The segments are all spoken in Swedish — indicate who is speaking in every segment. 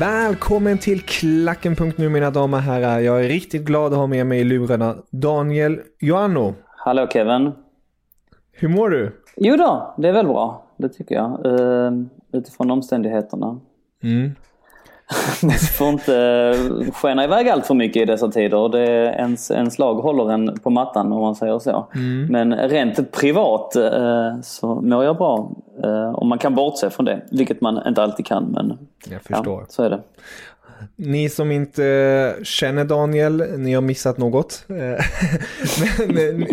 Speaker 1: Välkommen till Klacken.nu mina damer och herrar. Jag är riktigt glad att ha med mig i lurarna Daniel Joanno.
Speaker 2: Hallå Kevin.
Speaker 1: Hur mår du?
Speaker 2: Jo då, det är väl bra. Det tycker jag. Uh, utifrån omständigheterna.
Speaker 1: Mm.
Speaker 2: Man får inte skena iväg allt för mycket i dessa tider. Det, ens, ens lag håller en på mattan om man säger så.
Speaker 1: Mm.
Speaker 2: Men rent privat uh, så mår jag bra. Uh, om man kan bortse från det. Vilket man inte alltid kan. Men
Speaker 1: Jag förstår.
Speaker 2: Ja, så är det.
Speaker 1: Ni som inte känner Daniel, ni har missat något. Eh, men, eh,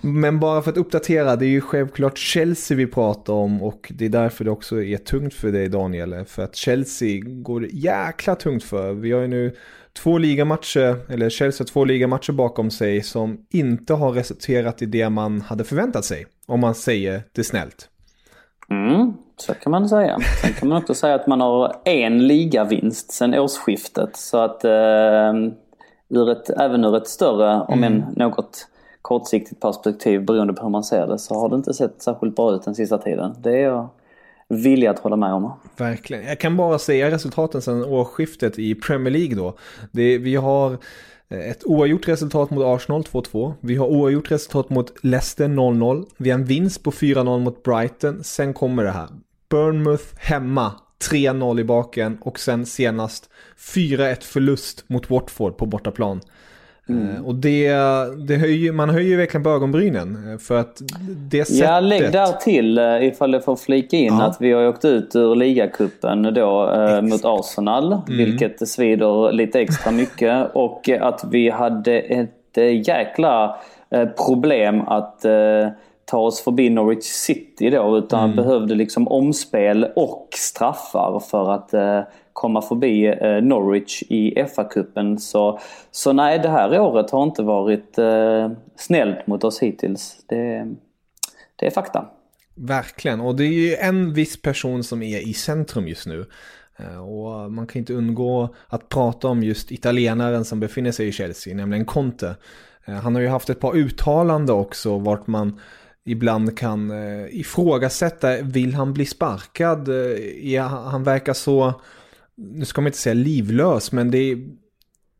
Speaker 1: men bara för att uppdatera, det är ju självklart Chelsea vi pratar om och det är därför det också är tungt för dig Daniel. Eh, för att Chelsea går jäkla tungt för. Vi har ju nu två ligamatcher, eller Chelsea har två ligamatcher bakom sig som inte har resulterat i det man hade förväntat sig. Om man säger det snällt.
Speaker 2: Mm, så kan man säga. Sen kan man också säga att man har en ligavinst sen årsskiftet. Så att eh, ur ett, även ur ett större, om än något kortsiktigt perspektiv beroende på hur man ser det, så har det inte sett särskilt bra ut den sista tiden. Det är jag villig att hålla med om.
Speaker 1: Verkligen. Jag kan bara säga resultaten sedan årsskiftet i Premier League då. Det, vi har ett oavgjort resultat mot Arsenal 2-2. Vi har oavgjort resultat mot Leicester 0-0. Vi har en vinst på 4-0 mot Brighton. Sen kommer det här. Bournemouth hemma 3-0 i baken och sen senast 4-1 förlust mot Watford på bortaplan. Mm. Och det, det höjer, man höjer verkligen på ögonbrynen eh, för att det sättet...
Speaker 2: Ja, lägg där till eh, ifall det får flika in ja. att vi har åkt ut ur ligacupen då eh, mot Arsenal. Mm. Vilket svider lite extra mycket. Och att vi hade ett jäkla problem att ta oss förbi Norwich City då. Utan mm. behövde liksom omspel och straffar för att komma förbi eh, Norwich i FA-cupen. Så, så nej, det här året har inte varit eh, snällt mot oss hittills. Det, det är fakta.
Speaker 1: Verkligen, och det är ju en viss person som är i centrum just nu. Eh, och man kan inte undgå att prata om just italienaren som befinner sig i Chelsea, nämligen Conte. Eh, han har ju haft ett par uttalanden också vart man ibland kan eh, ifrågasätta, vill han bli sparkad? Eh, han verkar så nu ska man inte säga livlös, men det,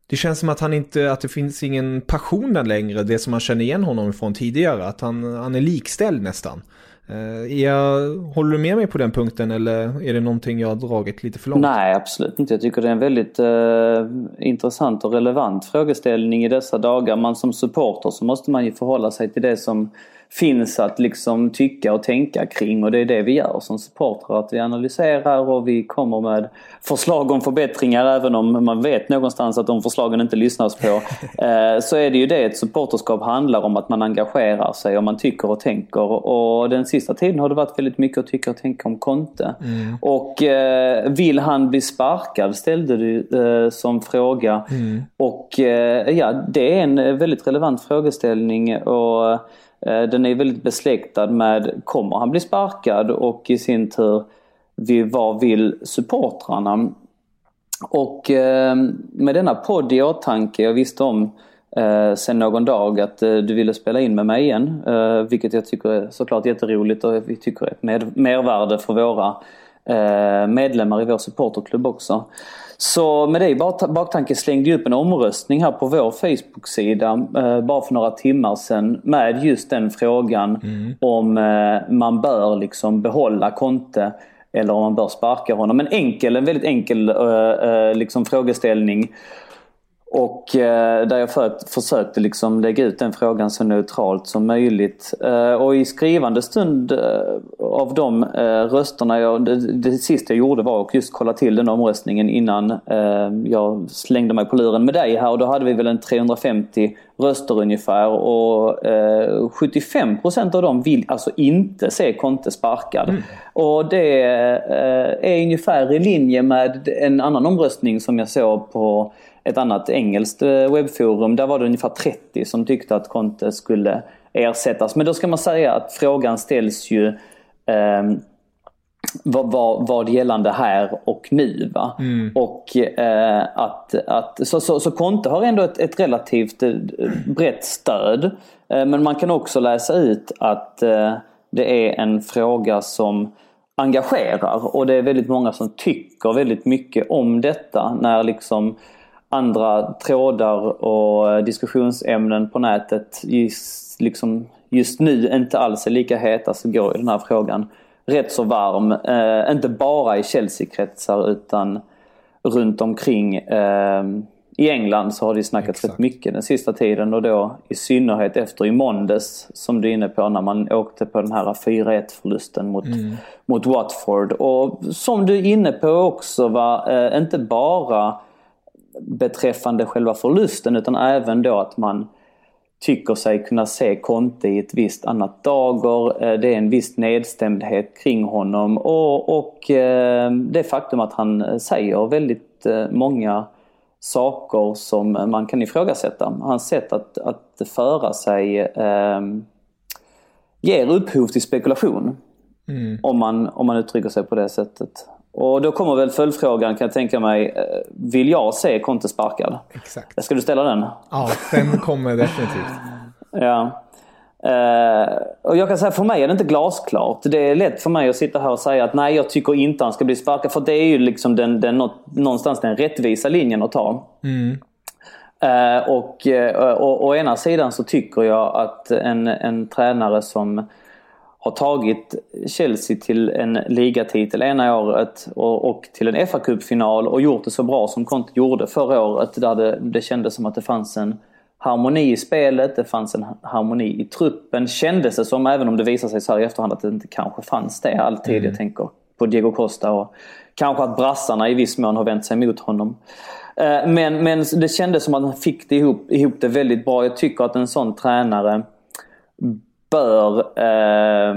Speaker 1: det känns som att han inte, att det finns ingen passion där längre, det som man känner igen honom från tidigare, att han, han är likställd nästan. Eh, jag, håller du med mig på den punkten eller är det någonting jag har dragit lite för långt?
Speaker 2: Nej absolut inte. Jag tycker det är en väldigt eh, intressant och relevant frågeställning i dessa dagar. Man som supporter så måste man ju förhålla sig till det som finns att liksom tycka och tänka kring och det är det vi gör som supportrar. Att vi analyserar och vi kommer med förslag om förbättringar även om man vet någonstans att de förslagen inte lyssnas på. Eh, så är det ju det ett supporterskap handlar om att man engagerar sig och man tycker och tänker. Och den sista tiden har det varit väldigt mycket att tycka och tänka om Conte. Mm. Och eh, vill han bli sparkad ställde du eh, som fråga. Mm. Och ja, det är en väldigt relevant frågeställning. och Eh, den är väldigt besläktad med kommer han bli sparkad och i sin tur vad vill supportrarna? Och eh, med denna podd i åtanke, jag visste om eh, sen någon dag att du ville spela in med mig igen. Vilket jag tycker är såklart jätteroligt och vi tycker är ett mervärde för våra medlemmar i vår supporterklubb också. Så med det i baktanke slängde jag upp en omröstning här på vår Facebook-sida eh, bara för några timmar sedan med just den frågan mm. om eh, man bör liksom behålla Conte eller om man bör sparka honom. En enkel, en väldigt enkel uh, liksom frågeställning. Och eh, där jag för, försökte liksom lägga ut den frågan så neutralt som möjligt. Eh, och i skrivande stund eh, av de eh, rösterna, jag, det, det sista jag gjorde var att just kolla till den omröstningen innan eh, jag slängde mig på luren med dig här. Och då hade vi väl en 350 röster ungefär och 75% eh, av dem vill alltså inte se Conte sparkad. Mm. Och det är ungefär i linje med en annan omröstning som jag såg på ett annat engelskt eh, webbforum, där var det ungefär 30 som tyckte att Conte skulle ersättas. Men då ska man säga att frågan ställs ju eh, vad, vad, vad gällande här och nu. Va? Mm. Och eh, att, att, så, så, så Conte har ändå ett, ett relativt eh, brett stöd. Eh, men man kan också läsa ut att eh, det är en fråga som engagerar och det är väldigt många som tycker väldigt mycket om detta när liksom andra trådar och diskussionsämnen på nätet just, liksom, just nu inte alls är lika heta så går ju den här frågan rätt så varm. Eh, inte bara i Chelsea-kretsar utan runt omkring. Eh, I England så har det snackats rätt mycket den sista tiden och då i synnerhet efter i måndags som du är inne på när man åkte på den här 4-1 förlusten mot, mm. mot Watford. Och som du är inne på också var eh, inte bara beträffande själva förlusten utan även då att man tycker sig kunna se Conte i ett visst annat dager. Eh, det är en viss nedstämdhet kring honom och, och eh, det faktum att han säger väldigt eh, många saker som man kan ifrågasätta. Hans sätt att, att föra sig eh, ger upphov till spekulation. Mm. Om, man, om man uttrycker sig på det sättet. Och då kommer väl följdfrågan kan jag tänka mig. Eh, vill jag se Conte sparkad?
Speaker 1: Exakt.
Speaker 2: Ska du ställa den?
Speaker 1: Ja, den kommer definitivt.
Speaker 2: ja. Uh, och jag kan säga för mig är det inte glasklart. Det är lätt för mig att sitta här och säga att nej jag tycker inte han ska bli sparkad. För det är ju liksom den, den, någonstans den rättvisa linjen att ta. Mm. Uh, och, uh, och å ena sidan så tycker jag att en, en tränare som har tagit Chelsea till en ligatitel ena året och, och till en fa Cup-final och gjort det så bra som Conte gjorde förra året där det, det kändes som att det fanns en harmoni i spelet, det fanns en harmoni i truppen. Kändes det som, även om det visar sig så här i efterhand, att det inte kanske fanns det alltid. Mm. Jag tänker på Diego Costa och kanske att brassarna i viss mån har vänt sig mot honom. Eh, men, men det kändes som att han fick det ihop, ihop det väldigt bra. Jag tycker att en sån tränare bör eh,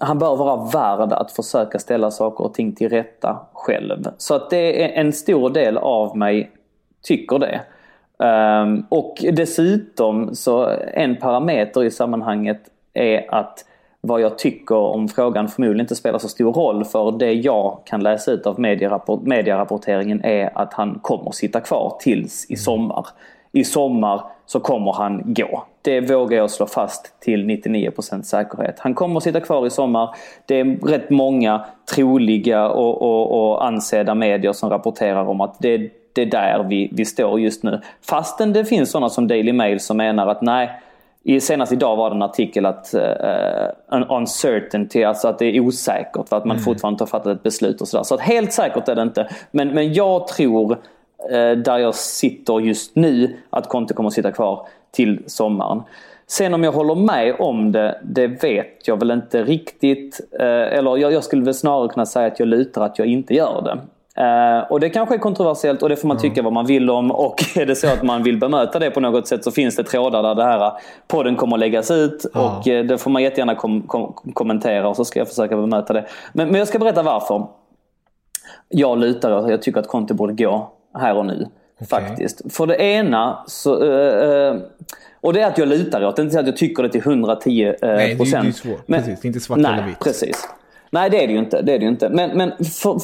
Speaker 2: han bör vara värd att försöka ställa saker och ting till rätta själv. Så att det är en stor del av mig tycker det. Um, och dessutom så en parameter i sammanhanget är att vad jag tycker om frågan förmodligen inte spelar så stor roll för det jag kan läsa ut av medierapport medierapporteringen är att han kommer sitta kvar tills i sommar. I sommar så kommer han gå. Det vågar jag slå fast till 99% säkerhet. Han kommer att sitta kvar i sommar. Det är rätt många troliga och, och, och ansedda medier som rapporterar om att det, det är där vi, vi står just nu. Fastän det finns sådana som Daily Mail som menar att nej, Senast idag var det en artikel att uh, uncertainty, alltså att det är osäkert för att man mm. fortfarande inte har fattat ett beslut och sådär. Så att helt säkert är det inte. Men, men jag tror där jag sitter just nu, att Conte kommer att sitta kvar till sommaren. Sen om jag håller med om det, det vet jag väl inte riktigt. Eh, eller jag, skulle väl snarare kunna säga att jag lutar att jag inte gör det. Uh, och det kanske är kontroversiellt och det får man tycka vad man vill om. Och är det så att man vill bemöta det på något sätt så finns det trådar där det här podden kommer att läggas ut. Och det får man jättegärna kom kom kommentera och så ska jag försöka bemöta det. Men, men jag ska berätta varför. Jag lutar jag tycker att Conte borde gå här och nu. Okay. Faktiskt. För det ena så... Uh, och det är att jag lutar åt det. Inte så att jag tycker det till 110 uh,
Speaker 1: Nej, procent. Det är, ju svårt. Men, precis. Det är inte svart
Speaker 2: nej,
Speaker 1: eller vitt.
Speaker 2: precis. Nej, det är det ju inte. Det är det ju inte. Men, men för,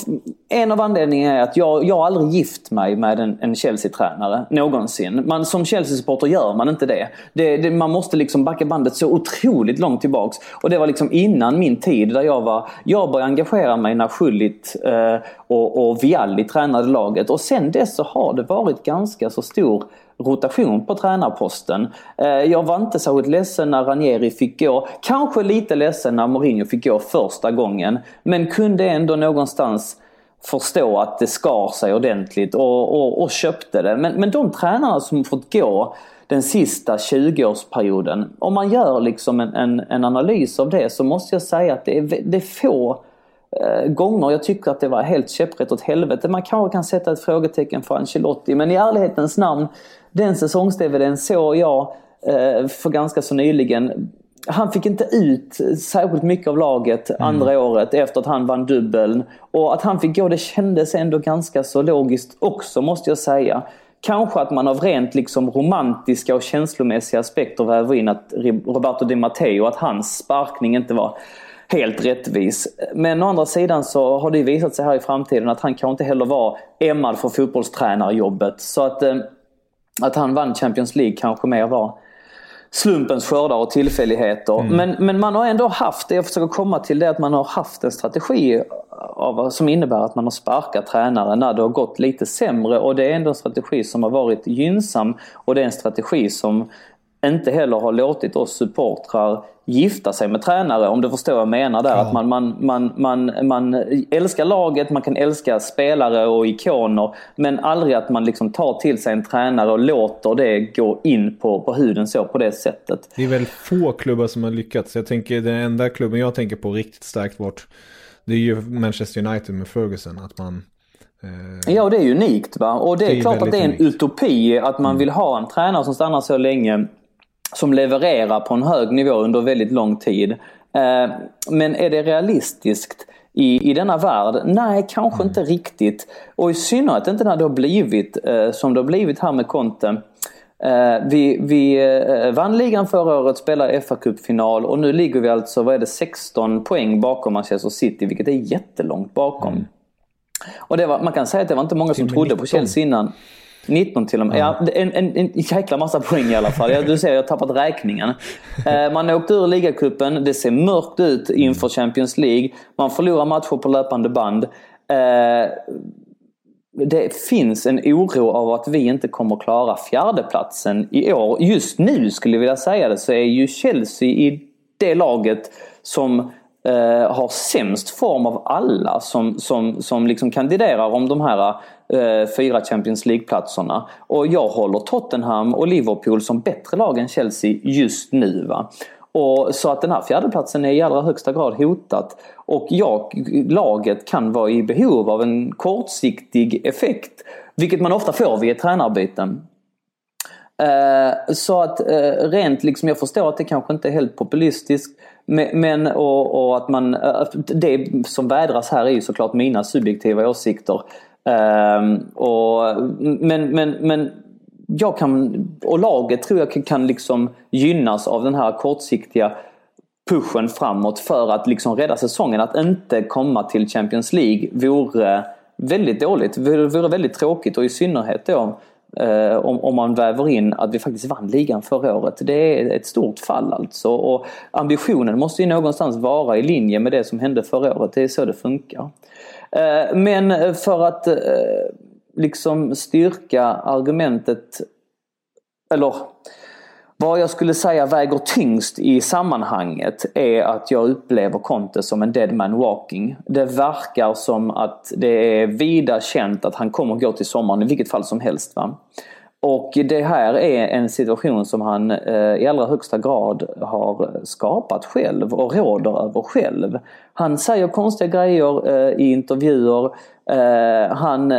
Speaker 2: en av anledningarna är att jag, jag har aldrig gift mig med en, en Chelsea-tränare. Någonsin. Man, som Chelsea-supporter gör man inte det. Det, det. Man måste liksom backa bandet så otroligt långt tillbaks. Och det var liksom innan min tid där jag var... Jag började engagera mig när Schullit eh, och, och Vialli tränade laget. Och sen dess så har det varit ganska så stor rotation på tränarposten. Eh, jag var inte särskilt ledsen när Ranieri fick gå. Kanske lite ledsen när Mourinho fick gå första gången. Men kunde ändå någonstans förstå att det skar sig ordentligt och, och, och köpte det. Men, men de tränarna som fått gå den sista 20-årsperioden. Om man gör liksom en, en, en, analys av det så måste jag säga att det är, det är få eh, gånger jag tycker att det var helt käpprätt åt helvete. Man kanske kan sätta ett frågetecken för Ancelotti men i ärlighetens namn den säsongsdvdn såg jag eh, för ganska så nyligen. Han fick inte ut särskilt mycket av laget mm. andra året efter att han vann dubbeln. Och att han fick gå det kändes ändå ganska så logiskt också måste jag säga. Kanske att man av rent liksom romantiska och känslomässiga aspekter väver in att Roberto Di Matteo, att hans sparkning inte var helt rättvis. Men å andra sidan så har det visat sig här i framtiden att han kanske inte heller var ämnad för fotbollstränarjobbet. Så att eh, att han vann Champions League kanske mer var slumpens skördar och tillfälligheter. Mm. Men, men man har ändå haft, det jag försöker komma till, det att man har haft en strategi av, som innebär att man har sparkat tränare när det har gått lite sämre och det är ändå en strategi som har varit gynnsam och det är en strategi som inte heller har låtit oss supportrar gifta sig med tränare om du förstår vad jag menar där. Ja. Att man, man, man, man, man älskar laget, man kan älska spelare och ikoner men aldrig att man liksom tar till sig en tränare och låter det gå in på, på huden så på det sättet.
Speaker 1: Det är väl få klubbar som har lyckats. Jag tänker den enda klubben jag tänker på riktigt starkt bort det är ju Manchester United med Ferguson. Att man
Speaker 2: eh, Ja, det är unikt va. Och det är, det är klart att det är en unikt. utopi att man mm. vill ha en tränare som stannar så länge som levererar på en hög nivå under väldigt lång tid. Eh, men är det realistiskt i, i denna värld? Nej, kanske mm. inte riktigt. Och i synnerhet inte när det har blivit eh, som det har blivit här med Conte. Eh, vi, vi vann ligan förra året, spelade fa Cup-final och nu ligger vi alltså, vad är det, 16 poäng bakom Manchester City, vilket är jättelångt bakom. Mm. Och det var, man kan säga att det var inte många som trodde på Chelsea innan. 19 till och med. Ja, en, en, en jäkla massa poäng i alla fall. Ja, du ser, jag har tappat räkningen. Eh, man åkte ur ligacupen. Det ser mörkt ut inför Champions League. Man förlorar matcher på löpande band. Eh, det finns en oro av att vi inte kommer klara fjärdeplatsen i år. Just nu skulle jag vilja säga det så är ju Chelsea i det laget som eh, har sämst form av alla som, som, som liksom kandiderar om de här eh, fyra Champions League-platserna. Och jag håller Tottenham och Liverpool som bättre lag än Chelsea just nu. Va? Och så att den här fjärdeplatsen är i allra högsta grad hotat. Och jag, laget kan vara i behov av en kortsiktig effekt. Vilket man ofta får vid ett tränarbyte. Eh, så att eh, rent liksom, jag förstår att det kanske inte är helt populistiskt. Men, och, och, att man, eh, det som vädras här är ju såklart mina subjektiva åsikter. Ehm, och, men, men, men jag kan, och laget tror jag kan liksom gynnas av den här kortsiktiga pushen framåt för att liksom rädda säsongen. Att inte komma till Champions League vore väldigt dåligt. Det vore väldigt tråkigt och i synnerhet då eh, om, om man väver in att vi faktiskt vann ligan förra året. Det är ett stort fall alltså. Och ambitionen måste ju någonstans vara i linje med det som hände förra året. Det är så det funkar. Eh, men för att eh, liksom styrka argumentet, eller vad jag skulle säga väger tyngst i sammanhanget är att jag upplever Conte som en dead man walking. Det verkar som att det är vida känt att han kommer gå till sommaren i vilket fall som helst. Va? Och det här är en situation som han eh, i allra högsta grad har skapat själv och råder över själv. Han säger konstiga grejer eh, i intervjuer. Eh, han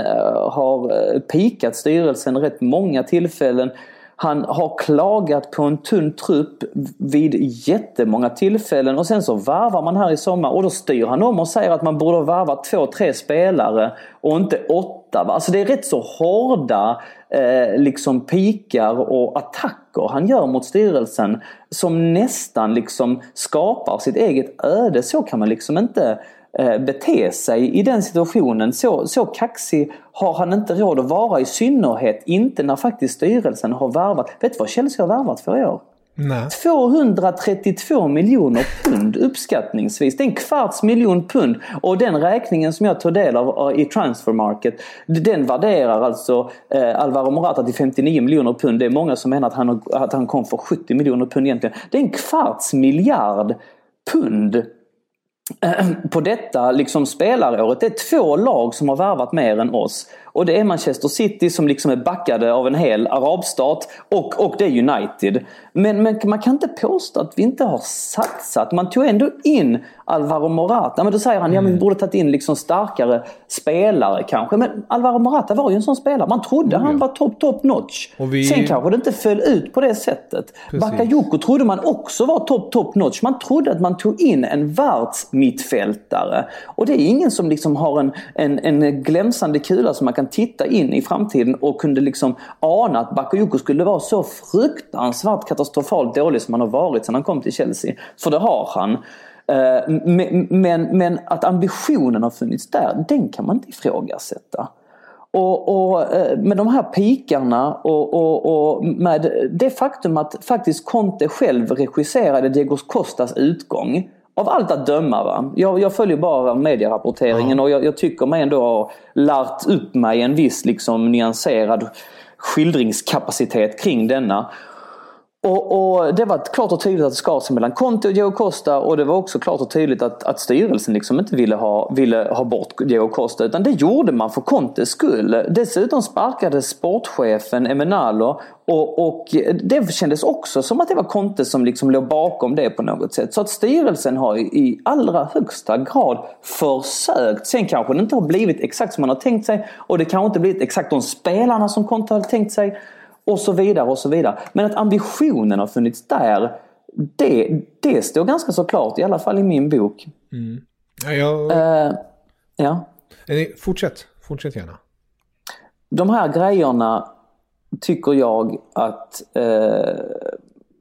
Speaker 2: har pikat styrelsen rätt många tillfällen. Han har klagat på en tunn trupp vid jättemånga tillfällen och sen så varvar man här i sommar och då styr han om och säger att man borde varva två, tre spelare och inte åtta. Alltså det är rätt så hårda eh, liksom pikar och attacker han gör mot styrelsen som nästan liksom skapar sitt eget öde. Så kan man liksom inte eh, bete sig i den situationen. Så, så kaxig har han inte råd att vara i synnerhet inte när faktiskt styrelsen har värvat. Vet du vad Chelsea har värvat för i år?
Speaker 1: Nej.
Speaker 2: 232 miljoner pund uppskattningsvis. Det är en kvarts miljon pund. Och den räkningen som jag tog del av eh, i Transfer Market, den värderar alltså eh, Alvaro Morata till 59 miljoner pund. Det är många som menar att han, att han kom för 70 miljoner pund egentligen. Det är en kvarts miljard pund eh, på detta liksom spelaråret. Det är två lag som har värvat mer än oss. Och det är Manchester City som liksom är backade av en hel arabstat och, och det är United. Men, men man kan inte påstå att vi inte har satsat. Man tog ändå in Alvaro Morata. Men då säger han, mm. ja men vi borde tagit in liksom starkare spelare kanske. Men Alvaro Morata var ju en sån spelare. Man trodde mm. han var top, top notch. Vi... Sen kanske det inte föll ut på det sättet. Precis. Bakayoko trodde man också var top, top notch. Man trodde att man tog in en världsmittfältare. Och det är ingen som liksom har en, en, en glänsande kula som man kan titta in i framtiden och kunde liksom ana att Bakayoko skulle vara så fruktansvärt katastrofalt dålig som han har varit sedan han kom till Chelsea. För det har han. Eh, men, men, men, att ambitionen har funnits där, den kan man inte ifrågasätta. Och, och eh, med de här pikarna och, och, och, med det faktum att faktiskt Conte själv regisserade Diego Costas utgång av allt att döma. Va? Jag, jag följer bara medierapporteringen ja. och jag, jag, tycker mig ändå ha lärt upp mig en viss liksom, nyanserad skildringskapacitet kring denna. Och, och, Det var klart och tydligt att det skar sig mellan Conte och Diego Costa och det var också klart och tydligt att, att styrelsen liksom inte ville ha, ville ha bort Diego Costa utan det gjorde man för Contes skull. Dessutom sparkade sportchefen Emenalo och, och, det kändes också som att det var Conte som liksom låg bakom det på något sätt. Så att styrelsen har i allra högsta grad försökt. Sen kanske det inte har blivit exakt som man har tänkt sig och det kanske inte blivit exakt de spelarna som Conte hade tänkt sig. Och så vidare och så vidare. Men att ambitionen har funnits där, det, det står ganska så klart, i alla fall i min bok.
Speaker 1: Mm. Ja, jag...
Speaker 2: Uh, ja.
Speaker 1: Fortsätt, fortsätt gärna.
Speaker 2: De här grejerna tycker jag att eh,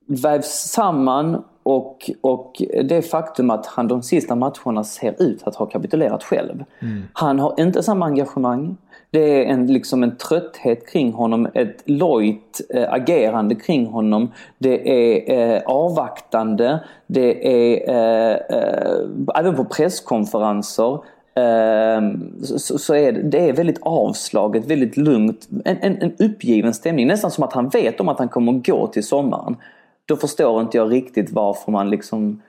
Speaker 2: vävs samman och, och det faktum att han de sista matcherna ser ut att ha kapitulerat själv. Mm. Han har inte samma engagemang. Det är en, liksom en trötthet kring honom, ett lojt äh, agerande kring honom. Det är äh, avvaktande. Det är äh, även på presskonferenser så, så är det, det, är väldigt avslaget, väldigt lugnt. En, en, en uppgiven stämning. Nästan som att han vet om att han kommer gå till sommaren. Då förstår inte jag riktigt varför man liksom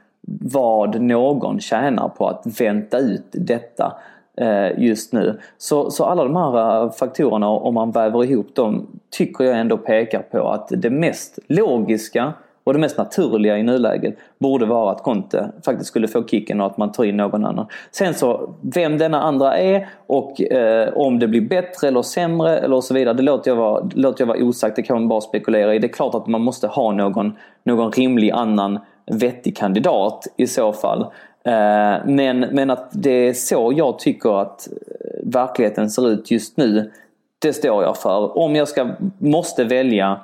Speaker 2: vad någon tjänar på att vänta ut detta. Eh, just nu. Så, så alla de här eh, faktorerna, om man väver ihop dem, tycker jag ändå pekar på att det mest logiska och det mest naturliga i nuläget borde vara att Conte faktiskt skulle få kicken och att man tar in någon annan. Sen så, vem denna andra är och eh, om det blir bättre eller sämre eller så vidare, det låter jag, vara, låter jag vara osagt, det kan man bara spekulera i. Det är klart att man måste ha någon, någon rimlig annan vettig kandidat i så fall. Eh, men, men att det är så jag tycker att eh, verkligheten ser ut just nu. Det står jag för. Om jag ska, måste välja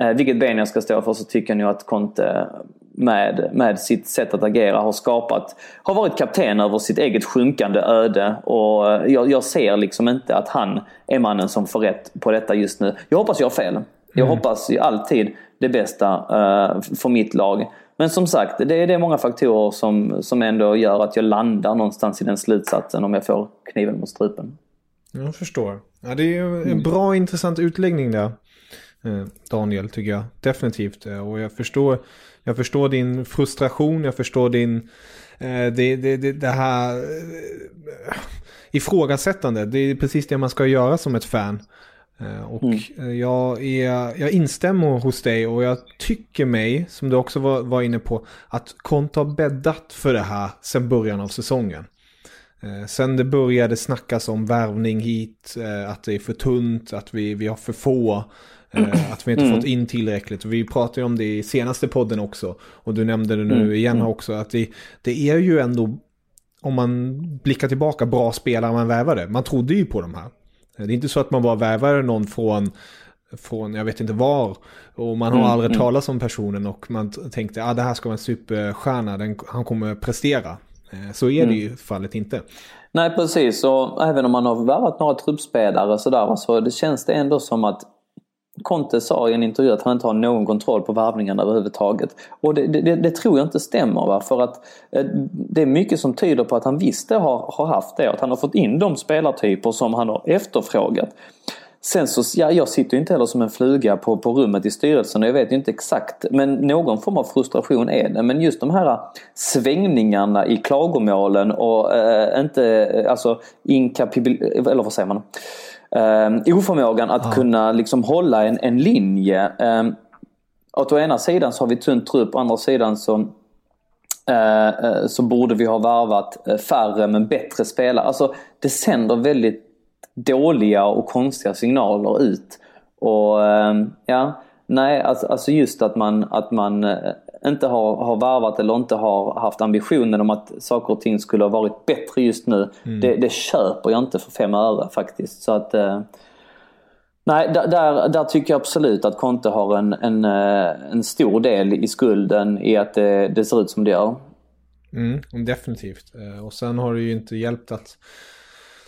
Speaker 2: eh, vilket ben jag ska stå för så tycker jag nog att Conte med, med sitt sätt att agera har skapat, har varit kapten över sitt eget sjunkande öde och jag, jag ser liksom inte att han är mannen som får rätt på detta just nu. Jag hoppas jag har fel. Jag mm. hoppas ju alltid det bästa uh, för mitt lag. Men som sagt, det är, det är många faktorer som, som ändå gör att jag landar någonstans i den slutsatsen om jag får kniven mot strupen.
Speaker 1: Jag förstår. Ja, det är en mm. bra intressant utläggning där. Eh, Daniel, tycker jag. Definitivt. Eh, och jag förstår, jag förstår din frustration, jag förstår din... Det, det, det, det här ifrågasättande. Det är precis det man ska göra som ett fan. Eh, och mm. jag, är, jag instämmer hos dig och jag tycker mig, som du också var, var inne på, att Konto har bäddat för det här sedan början av säsongen. Eh, sen det började snackas om värvning hit, eh, att det är för tunt, att vi, vi har för få, att vi inte mm. fått in tillräckligt. vi pratade om det i senaste podden också, och du nämnde det nu mm. igen mm. också, att det, det är ju ändå, om man blickar tillbaka, bra spelare man värvade. Man trodde ju på de här. Det är inte så att man bara värvar någon från, från jag vet inte var. Och man har mm, aldrig mm. talat om personen och man tänkte att ah, det här ska vara en superstjärna, den, han kommer prestera. Så är det mm. ju fallet inte.
Speaker 2: Nej precis och även om man har värvat några truppspelare sådär så det känns det ändå som att Conte sa i en intervju att han inte har någon kontroll på värvningarna överhuvudtaget. Och det, det, det, tror jag inte stämmer. Va? För att eh, det är mycket som tyder på att han visst har, har haft det. Att han har fått in de spelartyper som han har efterfrågat. Sen så, ja, jag sitter ju inte heller som en fluga på, på rummet i styrelsen och jag vet ju inte exakt. Men någon form av frustration är det. Men just de här svängningarna i klagomålen och eh, inte, alltså inkapabil... Eller vad säger man? Eh, oförmågan att ja. kunna liksom hålla en, en linje. Eh, att å ena sidan så har vi tunt trupp, å andra sidan så eh, eh, så borde vi ha varvat eh, färre men bättre spelare. Alltså det sänder väldigt dåliga och konstiga signaler ut. Och ehm, ja, nej alltså, alltså just att man, att man eh, inte har, har varvat eller inte har haft ambitionen om att saker och ting skulle ha varit bättre just nu. Mm. Det, det köper jag inte för fem öre faktiskt. Så att eh, Nej, där, där tycker jag absolut att Conte har en, en, eh, en stor del i skulden i att det, det ser ut som det gör.
Speaker 1: Mm, definitivt. Och sen har det ju inte hjälpt att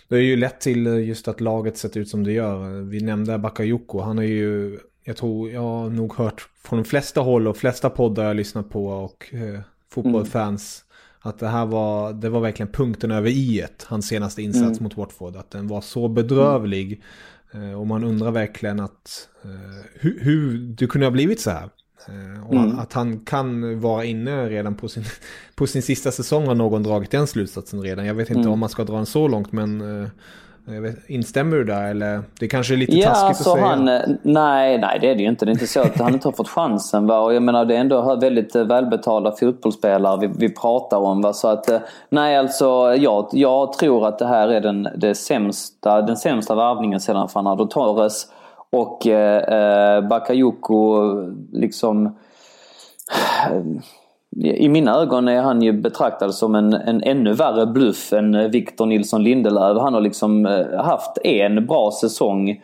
Speaker 1: det är ju lätt till just att laget sett ut som det gör. Vi nämnde Bakayoko. Han är ju, jag tror, jag har nog hört från de flesta håll och flesta poddar jag lyssnat på och eh, fotbollsfans. Mm. Att det här var, det var verkligen punkten över i ett, hans senaste insats mm. mot Watford. Att den var så bedrövlig. Mm. och man undrar verkligen att eh, hur, hur du kunde ha blivit så här. Eh, och mm. att han kan vara inne redan på sin, på sin sista säsong har någon dragit den slutsatsen redan. Jag vet inte mm. om man ska dra den så långt men eh, vet, instämmer du där eller? Det kanske är lite ja, taskigt att säga.
Speaker 2: Han, eh, nej, nej det är det ju inte. Det är inte så att han inte har fått chansen. Va? Och jag menar det är ändå väldigt välbetalda fotbollsspelare vi, vi pratar om. Va? Så att nej alltså jag, jag tror att det här är den, det sämsta, den sämsta värvningen sedan Fernando Torres. Och eh, eh, Bakayoko liksom... I mina ögon är han ju betraktad som en, en ännu värre bluff än eh, Victor Nilsson Lindelöf. Han har liksom eh, haft en bra säsong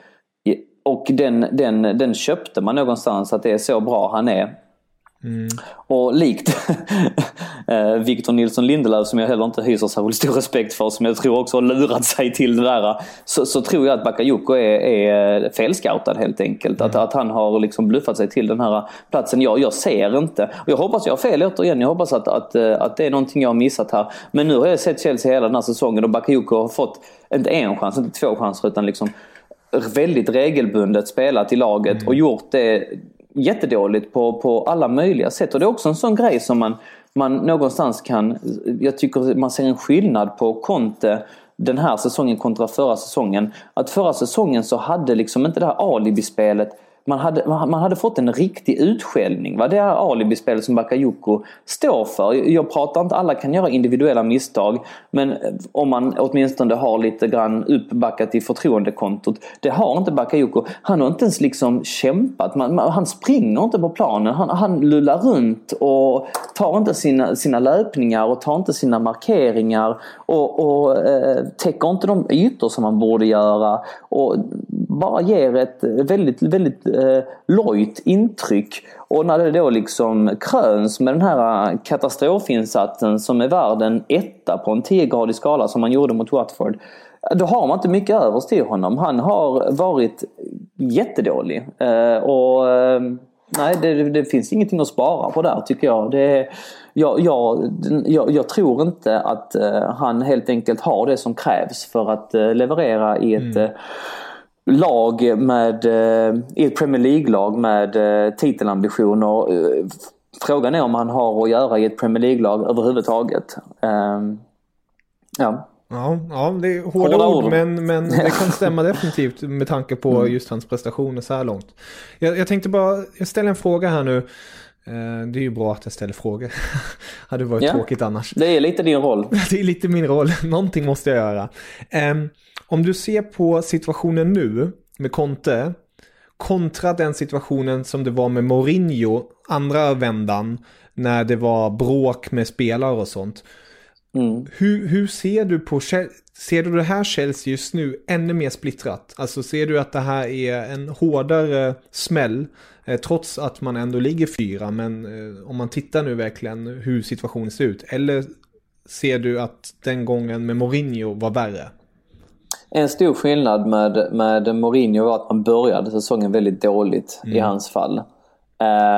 Speaker 2: och den, den, den köpte man någonstans att det är så bra han är. Mm. Och likt eh, Victor Nilsson Lindelöf som jag heller inte hyser särskilt stor respekt för, som jag tror också har lurat sig till det där. Så, så tror jag att Bakayoko är, är felscoutad helt enkelt. Mm. Att, att han har liksom bluffat sig till den här platsen. Jag, jag ser inte. Och jag hoppas jag har fel återigen. Jag hoppas att, att, att det är någonting jag har missat här. Men nu har jag sett Chelsea hela den här säsongen och Bakayoko har fått, inte en chans, inte två chanser utan liksom väldigt regelbundet spelat i laget mm. och gjort det jättedåligt på, på alla möjliga sätt. Och det är också en sån grej som man, man någonstans kan... Jag tycker man ser en skillnad på Conte den här säsongen kontra förra säsongen. Att förra säsongen så hade liksom inte det här alibispelet man hade, man hade fått en riktig utskällning. Va? Det är alibi-spel som Bakayoko står för. Jag pratar inte, alla kan göra individuella misstag. Men om man åtminstone har lite grann uppbackat i förtroendekontot. Det har inte Bakayoko. Han har inte ens liksom kämpat. Man, man, han springer inte på planen. Han, han lullar runt och tar inte sina, sina löpningar och tar inte sina markeringar. Och, och eh, täcker inte de ytor som man borde göra. Och bara ger ett väldigt, väldigt eh, lojt intryck. Och när det då liksom kröns med den här katastrofinsatsen som är värd en etta på en 10-gradig skala som man gjorde mot Watford. Då har man inte mycket övers till honom. Han har varit jättedålig. Eh, och eh, nej, det, det, finns ingenting att spara på där tycker jag. Det, jag, jag, jag, jag tror inte att eh, han helt enkelt har det som krävs för att eh, leverera i ett mm lag med, eh, i ett Premier League-lag med eh, titelambitioner. Eh, frågan är om han har att göra i ett Premier League-lag överhuvudtaget. Ehm,
Speaker 1: ja. Ja, ja, det är hårda, hårda ord, ord, men, men det kan stämma definitivt med tanke på mm. just hans prestationer så här långt. Jag, jag tänkte bara, jag ställer en fråga här nu. Det är ju bra att jag ställer frågor. hade varit ja, tråkigt annars.
Speaker 2: Det är lite din roll.
Speaker 1: det är lite min roll. Någonting måste jag göra. Om du ser på situationen nu med Conte kontra den situationen som det var med Mourinho andra vändan när det var bråk med spelare och sånt. Mm. Hur, hur ser du på Ser du det här Chelsea just nu ännu mer splittrat? Alltså ser du att det här är en hårdare smäll eh, trots att man ändå ligger fyra men eh, om man tittar nu verkligen hur situationen ser ut eller ser du att den gången med Mourinho var värre?
Speaker 2: En stor skillnad med, med Mourinho var att man började säsongen väldigt dåligt mm. i hans fall.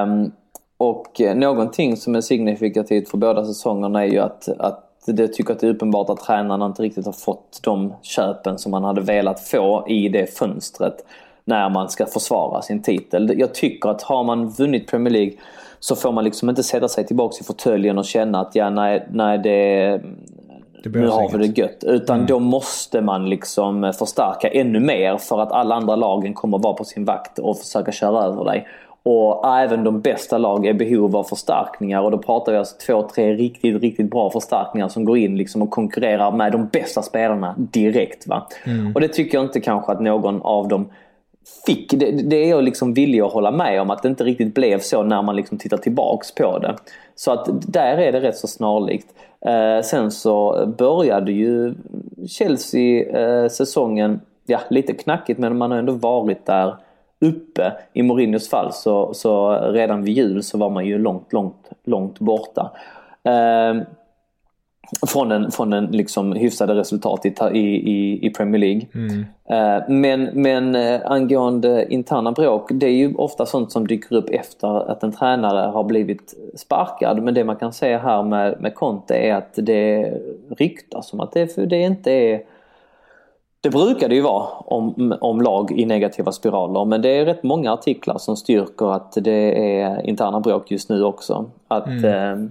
Speaker 2: Um, och någonting som är signifikativt för båda säsongerna är ju att, att det tycker att det är uppenbart att tränarna inte riktigt har fått de köpen som man hade velat få i det fönstret när man ska försvara sin titel. Jag tycker att har man vunnit Premier League så får man liksom inte sätta sig tillbaka i fåtöljen och känna att ja, nej, nej det, nu har vi det gött. Utan mm. då måste man liksom förstärka ännu mer för att alla andra lagen kommer vara på sin vakt och försöka köra över dig. Och även de bästa lag är behov av förstärkningar och då pratar vi alltså två, tre riktigt, riktigt bra förstärkningar som går in liksom och konkurrerar med de bästa spelarna direkt. Va? Mm. Och det tycker jag inte kanske att någon av dem fick. Det, det är jag liksom villig att hålla med om att det inte riktigt blev så när man liksom tittar tillbaks på det. Så att där är det rätt så snarlikt. Eh, sen så började ju Chelsea eh, säsongen, ja lite knackigt men man har ändå varit där uppe. I Mourinhos fall så, så redan vid jul så var man ju långt, långt, långt borta. Eh, från en, från en liksom hyfsade resultat i, i, i Premier League. Mm. Eh, men, men eh, angående interna bråk, det är ju ofta sånt som dyker upp efter att en tränare har blivit sparkad. Men det man kan säga här med, med Conte är att det ryktas om att det, det inte är det brukar det ju vara om, om lag i negativa spiraler men det är rätt många artiklar som styrker att det är interna bråk just nu också. Att mm. eh,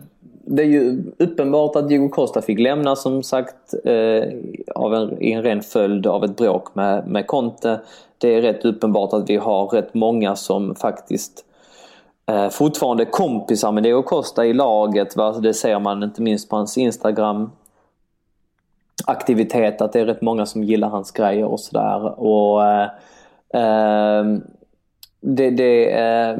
Speaker 2: det är ju uppenbart att Diego Costa fick lämna som sagt eh, av en, i en ren följd av ett bråk med, med Conte. Det är rätt uppenbart att vi har rätt många som faktiskt eh, fortfarande är kompisar med Diego Costa i laget. Va? Det ser man inte minst på hans Instagram aktivitet, att det är rätt många som gillar hans grejer och sådär. Och eh, eh, det, det eh,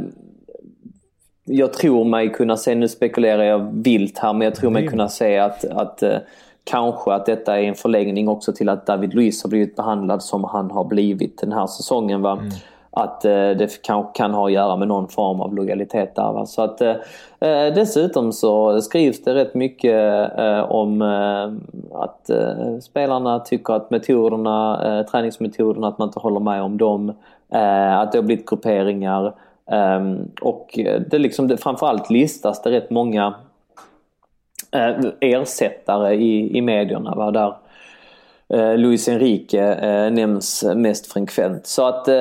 Speaker 2: jag tror mig kunna se, nu spekulerar jag vilt här, men jag tror mig kunna se att, att eh, kanske att detta är en förlängning också till att David Luiz har blivit behandlad som han har blivit den här säsongen. Va? Mm att eh, det kan, kan ha att göra med någon form av lojalitet där. Va? Så att, eh, eh dessutom så skrivs det rätt mycket eh, om eh, att spelarna tycker att metoderna, träningsmetoderna, att man inte håller med om dem. att det har blivit grupperingar. Och det liksom, det, framförallt listas det rätt många ersättare i, i medierna. Va? Där, eh, Luis Enrique eh, nämns mest frekvent. Så att eh,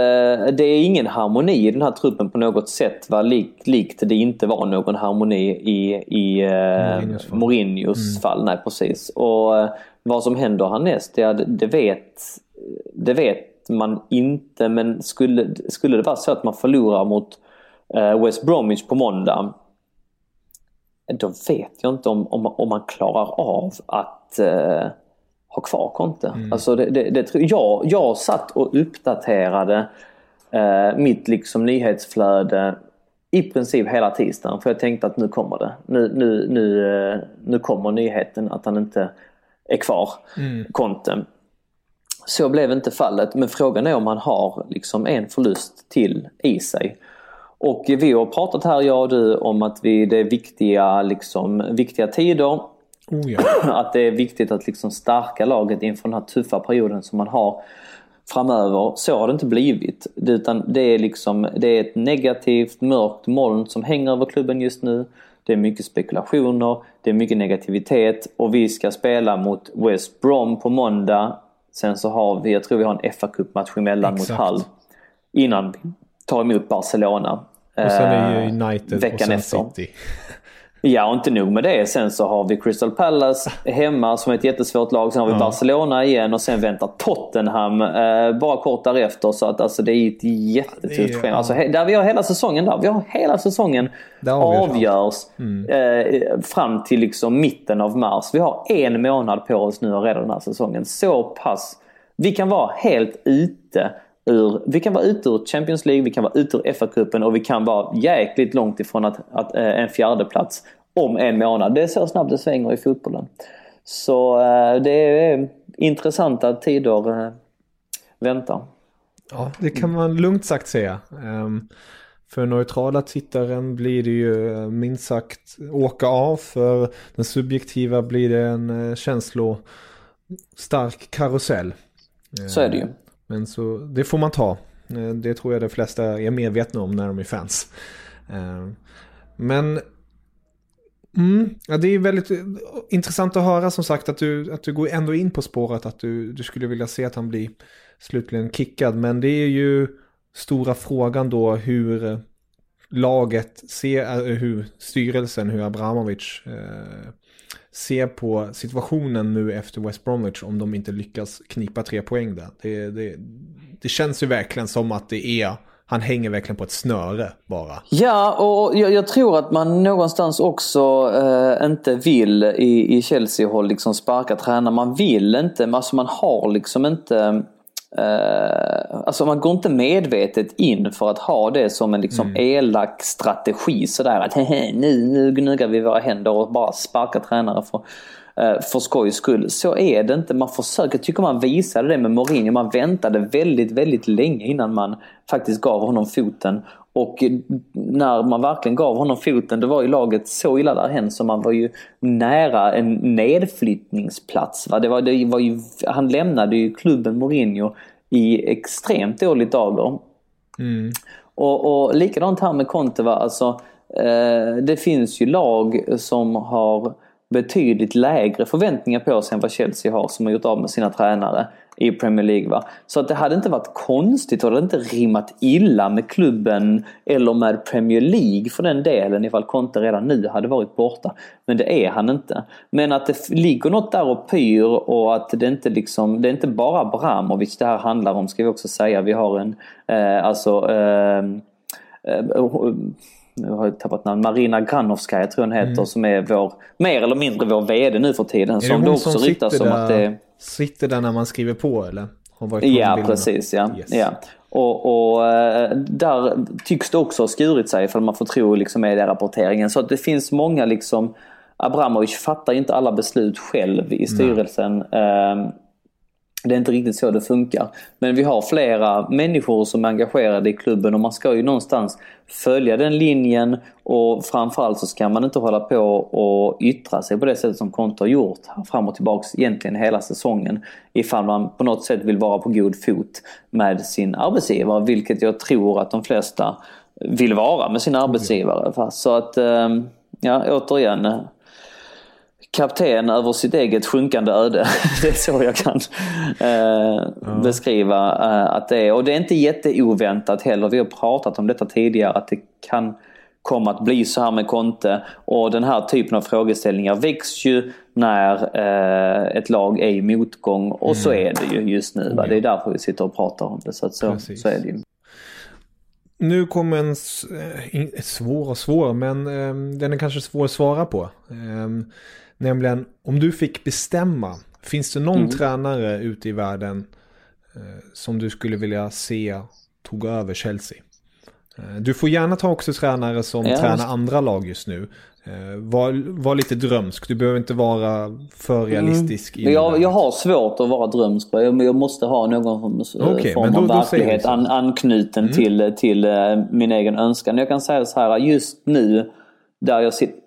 Speaker 2: det är ingen harmoni i den här truppen på något sätt. Va? Lik, likt det inte var någon harmoni i, i eh, Mourinhos mm. fall. Nej precis. Och eh, vad som händer härnäst, ja, det, det, vet, det vet man inte. Men skulle, skulle det vara så att man förlorar mot eh, West Bromwich på måndag då vet jag inte om, om, om man klarar av att eh, ha kvar Conte. Mm. Alltså det, det, det, jag, jag satt och uppdaterade eh, mitt liksom nyhetsflöde i princip hela tisdagen för jag tänkte att nu kommer det. Nu, nu, nu, eh, nu kommer nyheten att han inte är kvar, mm. Conte. Så blev inte fallet men frågan är om han har liksom en förlust till i sig. Och vi har pratat här jag och du om att vi, det är viktiga, liksom, viktiga tider Oh ja. Att det är viktigt att liksom stärka laget inför den här tuffa perioden som man har framöver. Så har det inte blivit. Utan det är, liksom, det är ett negativt, mörkt moln som hänger över klubben just nu. Det är mycket spekulationer, det är mycket negativitet och vi ska spela mot West Brom på måndag. Sen så har vi, jag tror vi har en fa Cup-match emellan Exakt. mot Hull. Innan vi tar emot Barcelona.
Speaker 1: Och sen är ju eh, United veckan och sen efter. City.
Speaker 2: Ja, och inte nog med det. Sen så har vi Crystal Palace hemma som är ett jättesvårt lag. Sen har vi ja. Barcelona igen och sen väntar Tottenham eh, bara kort därefter. Så att alltså, det är ett jättetufft schema. Ja. Alltså, där vi har hela säsongen där. Vi har hela säsongen avgörs mm. eh, fram till liksom mitten av mars. Vi har en månad på oss nu att rädda den här säsongen. Så pass. Vi kan vara helt ute ur, vi kan vara ute ur Champions League, vi kan vara ute ur FA-cupen och vi kan vara jäkligt långt ifrån att, att, äh, en fjärde plats om en månad. Det är så snabbt det svänger i fotbollen. Så äh, det är intressanta tider väntar.
Speaker 1: Ja, det kan man lugnt sagt säga. Um, För neutrala tittaren blir det ju eh, minst sagt åka av. För den subjektiva blir det en känslostark karusell.
Speaker 2: Så är det ju.
Speaker 1: Men så, det får man ta. Eh, det tror jag de flesta är medvetna om när de är fans. Eh, men Mm, ja, det är väldigt eh, intressant att höra som sagt att du, att du går ändå in på spåret att du, du skulle vilja se att han blir slutligen kickad. Men det är ju stora frågan då hur laget ser, hur styrelsen, hur Abramovic eh, Se på situationen nu efter West Bromwich om de inte lyckas knipa tre poäng där. Det, det, det känns ju verkligen som att det är han hänger verkligen på ett snöre bara.
Speaker 2: Ja, och jag, jag tror att man någonstans också eh, inte vill i, i Chelsea-håll liksom sparka tränare. Man vill inte, alltså man har liksom inte Uh, alltså man går inte medvetet in för att ha det som en liksom mm. elak strategi sådär att nu, nu gnuggar vi våra händer och bara sparkar tränare för, uh, för skojs skull. Så är det inte. Man försöker, tycker man visade det med Mourinho. Man väntade väldigt, väldigt länge innan man faktiskt gav honom foten. Och när man verkligen gav honom foten, då var ju laget så illa därhen så man var ju nära en nedflyttningsplats. Va? Det var, det var ju, han lämnade ju klubben Mourinho i extremt dåligt dagar. Mm. Och, och likadant här med Conte va, alltså eh, det finns ju lag som har betydligt lägre förväntningar på sig än vad Chelsea har som har gjort av med sina tränare i Premier League. Va? Så att det hade inte varit konstigt och det hade inte rimmat illa med klubben eller med Premier League för den delen ifall Conte redan nu hade varit borta. Men det är han inte. Men att det ligger något där och pyr och att det inte liksom, det är inte bara Bramovic det här handlar om ska vi också säga. Vi har en, eh, alltså eh, eh, nu har jag tappat namn, Marina Granovskaja tror jag hon heter, mm. som är vår, mer eller mindre vår VD nu för tiden. Är som det, det också som ryktas om att det...
Speaker 1: Sitter där när man skriver på eller?
Speaker 2: ja, precis ja. Yes. ja. Och, och, eh, där tycks det också ha skurit sig för man får tro liksom medierapporteringen. Så att det finns många liksom Abramovic fattar inte alla beslut själv i styrelsen. Nej. Det är inte riktigt så det funkar. Men vi har flera människor som är engagerade i klubben och man ska ju någonstans följa den linjen och framförallt så ska man inte hålla på och yttra sig på det sättet som Conte har gjort fram och tillbaks egentligen hela säsongen. Ifall man på något sätt vill vara på god fot med sin arbetsgivare, vilket jag tror att de flesta vill vara med sin arbetsgivare. Så att, ehm, ja återigen, kapten över sitt eget sjunkande öde. Det är så jag kan eh, ja. beskriva eh, att det är. Och det är inte jätteoväntat heller. Vi har pratat om detta tidigare att det kan komma att bli så här med Conte. Och den här typen av frågeställningar väcks ju när eh, ett lag är i motgång. Och mm. så är det ju just nu. Va? Det är därför vi sitter och pratar om det. Så, att så, så är det ju.
Speaker 1: Nu kommer en eh, svår och svår, men eh, den är kanske svår att svara på. Eh, Nämligen om du fick bestämma. Finns det någon mm. tränare ute i världen eh, som du skulle vilja se tog över Chelsea? Eh, du får gärna ta också tränare som ja, tränar andra lag just nu. Eh, var, var lite drömsk, du behöver inte vara för mm. realistisk.
Speaker 2: Mm. Jag, jag har svårt att vara drömsk, jag, jag måste ha någon okay, form av verklighet an, anknuten mm. till, till uh, min egen önskan. Jag kan säga så här, just nu där jag sitter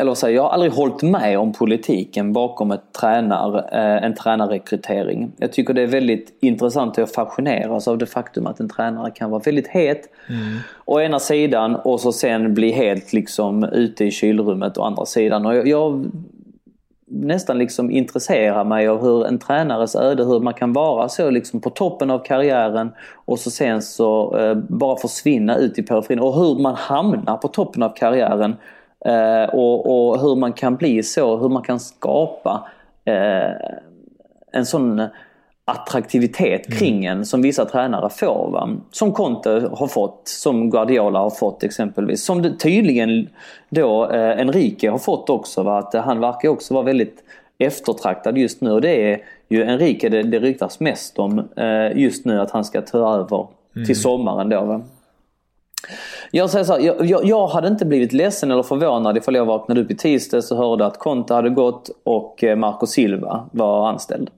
Speaker 2: eller säga, jag har aldrig hållit med om politiken bakom ett tränar, eh, en tränarrekrytering. Jag tycker det är väldigt intressant och jag fascineras av det faktum att en tränare kan vara väldigt het mm. å ena sidan och så sen bli helt liksom ute i kylrummet å andra sidan. Och jag, jag nästan liksom intresserar mig av hur en tränares öde, hur man kan vara så liksom på toppen av karriären och så sen så eh, bara försvinna ut i periferin och hur man hamnar på toppen av karriären och, och, hur man kan bli så, hur man kan skapa eh, en sån attraktivitet mm. kring en som vissa tränare får. Va? Som Conte har fått, som Guardiola har fått exempelvis. Som det, tydligen då eh, Enrique har fått också. Va? Att han verkar också vara väldigt eftertraktad just nu och det är ju Enrique det, det ryktas mest om eh, just nu att han ska ta över mm. till sommaren då. Va? Jag, säger så här, jag, jag, jag, hade inte blivit ledsen eller förvånad ifall jag vaknade upp i tisdags och hörde att Conte hade gått och eh, Marco Silva var anställd.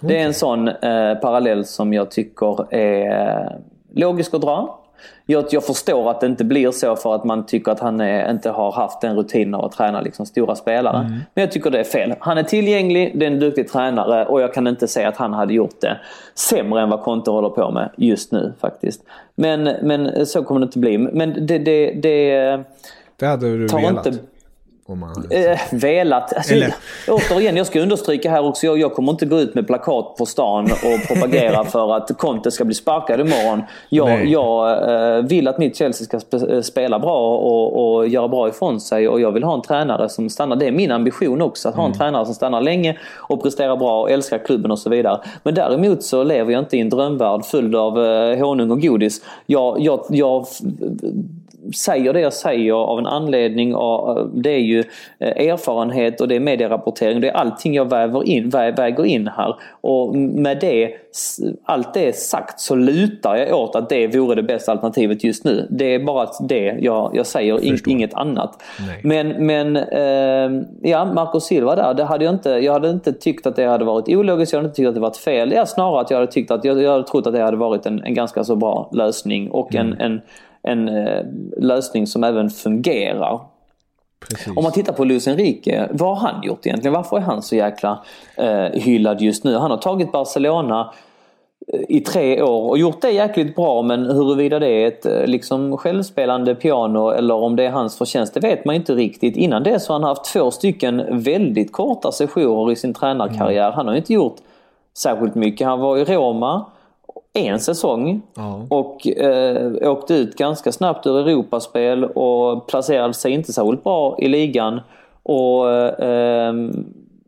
Speaker 2: Det är en sån eh, parallell som jag tycker är logisk att dra. Jag, jag förstår att det inte blir så för att man tycker att han är, inte har haft den rutinen av att träna liksom stora spelare. Mm. Men jag tycker det är fel. Han är tillgänglig, det är en duktig tränare och jag kan inte säga att han hade gjort det sämre än vad Conte håller på med just nu faktiskt. Men, men så kommer det inte bli. Men det, det, det,
Speaker 1: det hade du velat. Inte,
Speaker 2: om man eh, velat. Alltså, Eller... Återigen, jag ska understryka här också. Jag, jag, kommer inte gå ut med plakat på stan och propagera för att Conte ska bli sparkad imorgon. Jag, jag eh, vill att mitt Chelsea ska spe, eh, spela bra och, och, göra bra ifrån sig. Och jag vill ha en tränare som stannar. Det är min ambition också. Att ha en mm. tränare som stannar länge och presterar bra och älskar klubben och så vidare. Men däremot så lever jag inte i en drömvärld full av eh, honung och godis. Jag, jag, jag säger det jag säger av en anledning. Och det är ju eh, erfarenhet och det är medierapportering. Det är allting jag väver in, väger in här. Och med det, allt det sagt så lutar jag åt att det vore det bästa alternativet just nu. Det är bara det jag, jag säger, in, inget annat. Nej. Men, men eh, ja, Marco Silva där, det hade jag, inte, jag hade inte tyckt att det hade varit ologiskt, jag hade inte tyckt att det varit fel. Ja, snarare att jag hade tyckt att jag, jag hade trott att det hade varit en, en ganska så bra lösning och mm. en, en en eh, lösning som även fungerar. Precis. Om man tittar på Luis Enrique, vad har han gjort egentligen? Varför är han så jäkla eh, hyllad just nu? Han har tagit Barcelona eh, i tre år och gjort det jäkligt bra men huruvida det är ett eh, liksom självspelande piano eller om det är hans förtjänst det vet man inte riktigt. Innan det så har han haft två stycken väldigt korta sessioner i sin tränarkarriär. Mm. Han har inte gjort särskilt mycket. Han var i Roma en säsong ja. och eh, åkte ut ganska snabbt ur Europaspel och placerade sig inte särskilt bra i ligan och eh,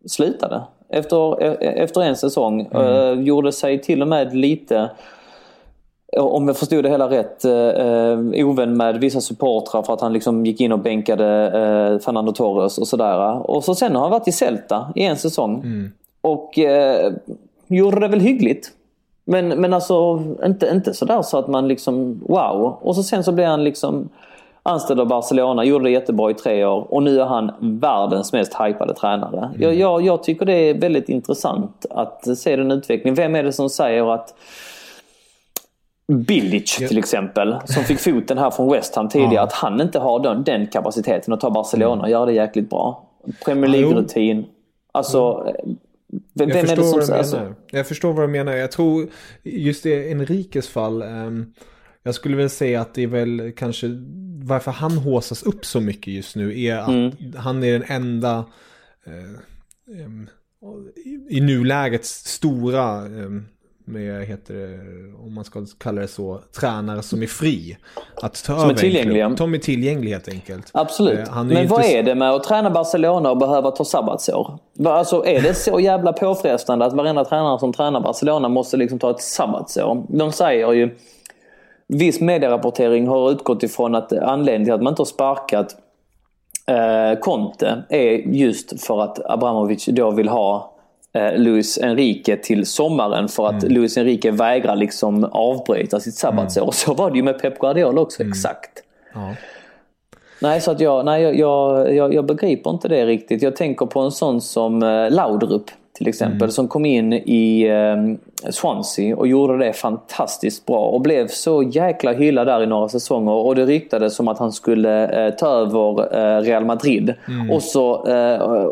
Speaker 2: slutade efter, efter en säsong. Mm. Eh, gjorde sig till och med lite om jag förstod det hela rätt, eh, ovän med vissa supportrar för att han liksom gick in och bänkade eh, Fernando Torres och sådär. Och så sen har han varit i Celta i en säsong. Mm. Och eh, gjorde det väl hyggligt. Men, men alltså inte, inte sådär så att man liksom wow. Och så sen så blev han liksom anställd av Barcelona, gjorde det jättebra i tre år och nu är han världens mest hypade tränare. Mm. Jag, jag, jag, tycker det är väldigt intressant att se den utvecklingen. Vem är det som säger att Bilic till exempel, som fick foten här från West Ham tidigare, ja. att han inte har den, den kapaciteten att ta Barcelona och göra det jäkligt bra. Premier League-rutin. Alltså, mm.
Speaker 1: Vem jag, förstår vad du alltså? menar. jag förstår vad du menar. Jag tror just i Enrikes fall. Um, jag skulle väl säga att det är väl kanske varför han håsas upp så mycket just nu är att mm. han är den enda uh, um, i nuläget stora um, med, heter det, om man ska kalla det så, tränare som är fri. Att ta
Speaker 2: som är tillgängliga.
Speaker 1: De är tillgängliga helt enkelt.
Speaker 2: Absolut. Eh, Men vad är det med att träna Barcelona och behöva ta sabbatsår? Alltså är det så jävla påfrestande att varenda tränare som tränar Barcelona måste liksom ta ett sabbatsår? De säger ju, viss medierapportering har utgått ifrån att anledningen till att man inte har sparkat eh, Conte är just för att Abramovic då vill ha Luis Enrique till sommaren för att mm. Luis Enrique vägrar liksom avbryta sitt sabbatsår. Mm. Så var det ju med Pep Guardiola också, mm. exakt. Ja. Nej, så att jag, nej, jag, jag, jag, begriper inte det riktigt. Jag tänker på en sån som eh, Laudrup till exempel, mm. som kom in i eh, Swansea och gjorde det fantastiskt bra och blev så jäkla hyllad där i några säsonger och det ryktades som att han skulle eh, ta över eh, Real Madrid. Mm. Och så eh,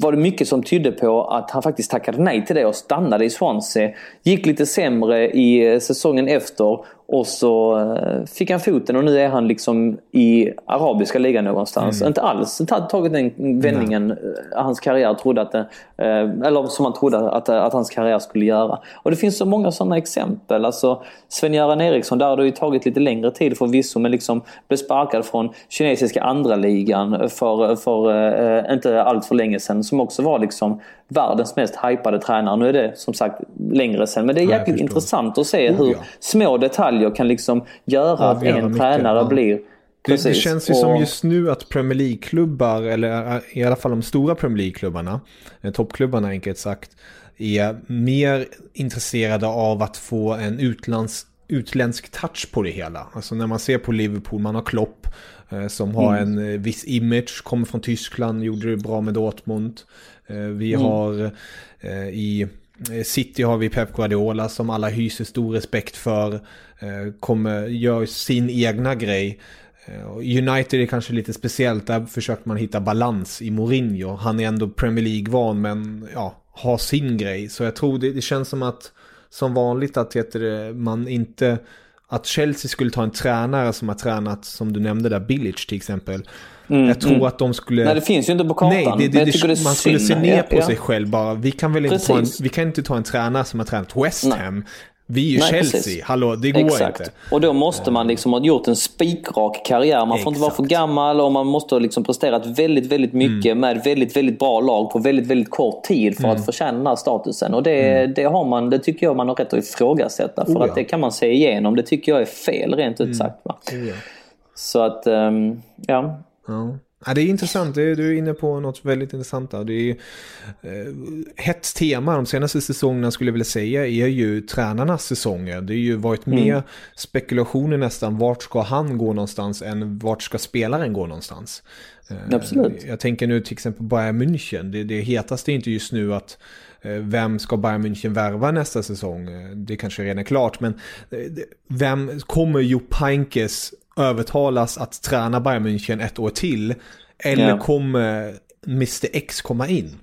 Speaker 2: var det mycket som tydde på att han faktiskt tackade nej till det och stannade i Swansea. Gick lite sämre i eh, säsongen efter och så eh, fick han foten och nu är han liksom i arabiska ligan någonstans. Mm. Inte alls tagit den vändningen Nej. Eh, hans karriär trodde att det, eh, eller som han trodde att, att hans karriär skulle göra. Och det finns så många sådana exempel. Alltså Sven-Göran Eriksson, där har det ju tagit lite längre tid förvisso men liksom blev sparkad från kinesiska andra ligan för, för inte allt för länge sedan. Som också var liksom världens mest hypade tränare. Nu är det som sagt längre sedan men det är jäkligt intressant att se hur oh, ja. små detaljer kan liksom göra att en mycket, tränare ja. blir
Speaker 1: det, det, känns ju och... som just nu att Premier League-klubbar, eller äh, i alla fall de stora Premier League-klubbarna, eh, toppklubbarna enkelt sagt, är mer intresserade av att få en utlands, utländsk touch på det hela. Alltså när man ser på Liverpool, man har Klopp eh, som har mm. en eh, viss image, kommer från Tyskland, gjorde det bra med Dortmund. Eh, vi mm. har eh, i eh, Eh, City har vi Pep Guardiola som alla hyser stor respekt för. Eh, kommer, gör sin egna grej. Eh, United är kanske lite speciellt, där försöker man hitta balans i Mourinho. Han är ändå Premier League-van men ja, har sin grej. Så jag tror det, det känns som att som vanligt att heter man inte... Att Chelsea skulle ta en tränare som har tränat, som du nämnde där, Billich till exempel. Mm, jag tror mm. att de skulle...
Speaker 2: Nej, det finns ju inte på kartan.
Speaker 1: Nej, det, det, det, det man skulle se ner på ja, sig själv bara. Vi kan väl inte ta en, vi kan inte ta en tränare som har tränat West Ham. Nej. Vi är ju Nej, Chelsea, precis. hallå det går Exakt. inte.
Speaker 2: Och då måste man liksom ha gjort en spikrak karriär. Man får Exakt. inte vara för gammal och man måste ha liksom presterat väldigt, väldigt mycket mm. med väldigt, väldigt bra lag på väldigt, väldigt kort tid för mm. att förtjäna statusen. Och det, mm. det, har man, det tycker jag man har rätt att ifrågasätta. För oh, ja. att det kan man se igenom. Det tycker jag är fel rent ut sagt. Mm. Oh, ja. Så att, um, ja.
Speaker 1: Ja. Ja, det är intressant, du är inne på något väldigt intressant där. Det är eh, hett tema de senaste säsongerna skulle jag vilja säga är ju tränarnas säsonger. Det har ju varit mm. mer spekulationer nästan, vart ska han gå någonstans än vart ska spelaren gå någonstans.
Speaker 2: Eh, Absolut.
Speaker 1: Jag tänker nu till exempel Bayern München, det, det hetaste är inte just nu att eh, vem ska Bayern München värva nästa säsong? Det kanske redan är klart, men vem kommer Jupp Heynckes övertalas att träna Bayern München ett år till? Eller ja. kommer Mr X komma in?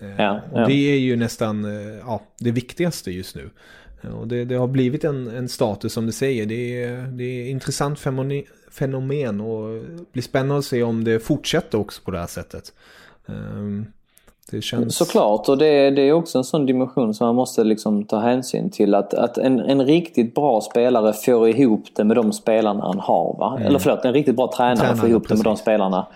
Speaker 1: Eh, ja, ja. Det är ju nästan eh, ja, det viktigaste just nu. Och det, det har blivit en, en, status som du säger. Det är, det är intressant fenomen och det blir spännande att se om det fortsätter också på det här sättet. Um,
Speaker 2: det känns... Såklart och det, det, är också en sån dimension som man måste liksom ta hänsyn till. Att, att en, en riktigt bra spelare får ihop det med de spelarna han har. Va? Mm. Eller förlåt, en riktigt bra tränare, tränare får ihop precis. det med de spelarna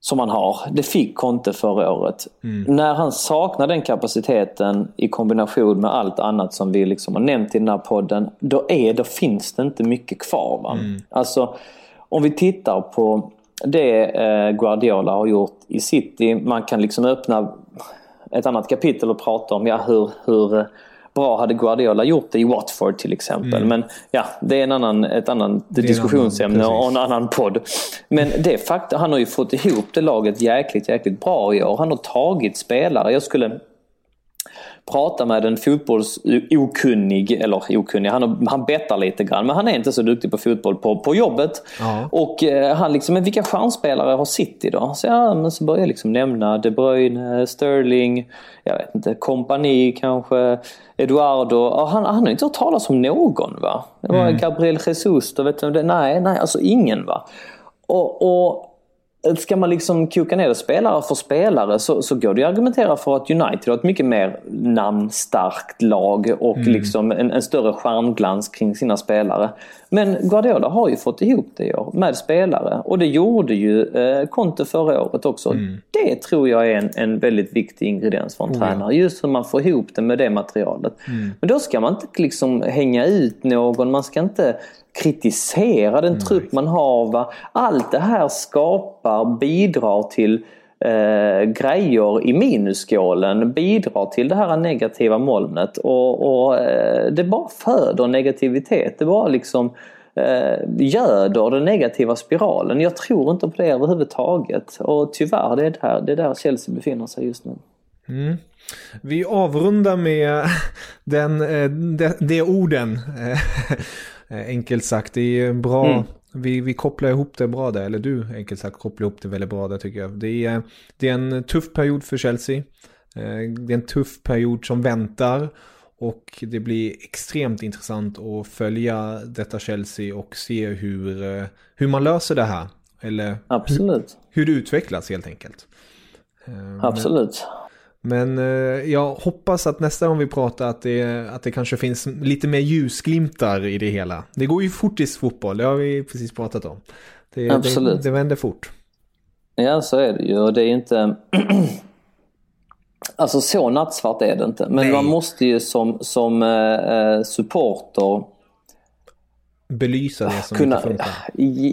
Speaker 2: som han har. Det fick Conte förra året. Mm. När han saknar den kapaciteten i kombination med allt annat som vi liksom har nämnt i den här podden. Då, är, då finns det inte mycket kvar. Va? Mm. Alltså, om vi tittar på det eh, Guardiola har gjort i City. Man kan liksom öppna ett annat kapitel och prata om ja, hur, hur bra hade Guardiola gjort det i Watford till exempel. Mm. Men ja, det är en annan, ett annat diskussionsämne annan, och en anannan podd. Men det faktum, han har ju fått ihop det laget jäkligt, jäkligt bra i år. Han har tagit spelare. Jag skulle prata med en fotbollsokunnig, eller okunnig, han, han bettar lite grann men han är inte så duktig på fotboll på, på jobbet. Ja. Och eh, han liksom, men vilka stjärnspelare har City då? Så, ja, men så börjar jag liksom nämna De Bruyne, Sterling, jag vet inte, kompani kanske, Eduardo. Han, han har inte hört talas om någon va? Det var mm. Gabriel Jesus, då vet du, nej, nej, alltså ingen va. och, och ska man liksom koka ner det spelare för spelare så, så går det att argumentera för att United har ett mycket mer namnstarkt lag och mm. liksom en, en, större stjärnglans kring sina spelare. Men Guardiola har ju fått ihop det i år med spelare och det gjorde ju eh, Conte förra året också. Mm. Det tror jag är en, en väldigt viktig ingrediens för en oh, tränare. Ja. Just hur man får ihop det med det materialet. Mm. Men då ska man inte liksom hänga ut någon, man ska inte kritisera den Nej. trupp man har. Va? Allt det här skapar, bidrar till eh, grejer i minusskålen, bidrar till det här negativa molnet och, och eh, det bara föder negativitet. Det bara liksom eh, göder den negativa spiralen. Jag tror inte på det överhuvudtaget och tyvärr det är där, det är där Chelsea befinner sig just nu.
Speaker 1: Mm. Vi avrundar med den, eh, de, de orden. Eh, enkelt sagt, det är bra. Mm. Vi, vi kopplar ihop det bra där, eller du enkelt sagt kopplar ihop det väldigt bra där tycker jag. Det är, det är en tuff period för Chelsea. Eh, det är en tuff period som väntar. Och det blir extremt intressant att följa detta Chelsea och se hur, eh, hur man löser det här. Eller
Speaker 2: Absolut.
Speaker 1: Hur, hur det utvecklas helt enkelt.
Speaker 2: Absolut.
Speaker 1: Men eh, jag hoppas att nästa gång vi pratar att det, att det kanske finns lite mer ljusglimtar i det hela. Det går ju fort i fotboll, det har vi precis pratat om. Det,
Speaker 2: Absolut.
Speaker 1: Det, det vänder fort.
Speaker 2: Ja, så är det ju. Och det är inte... alltså så nattsvart är det inte. Men Nej. man måste ju som, som eh, supporter
Speaker 1: belysa det som
Speaker 2: kunna,
Speaker 1: inte funkar?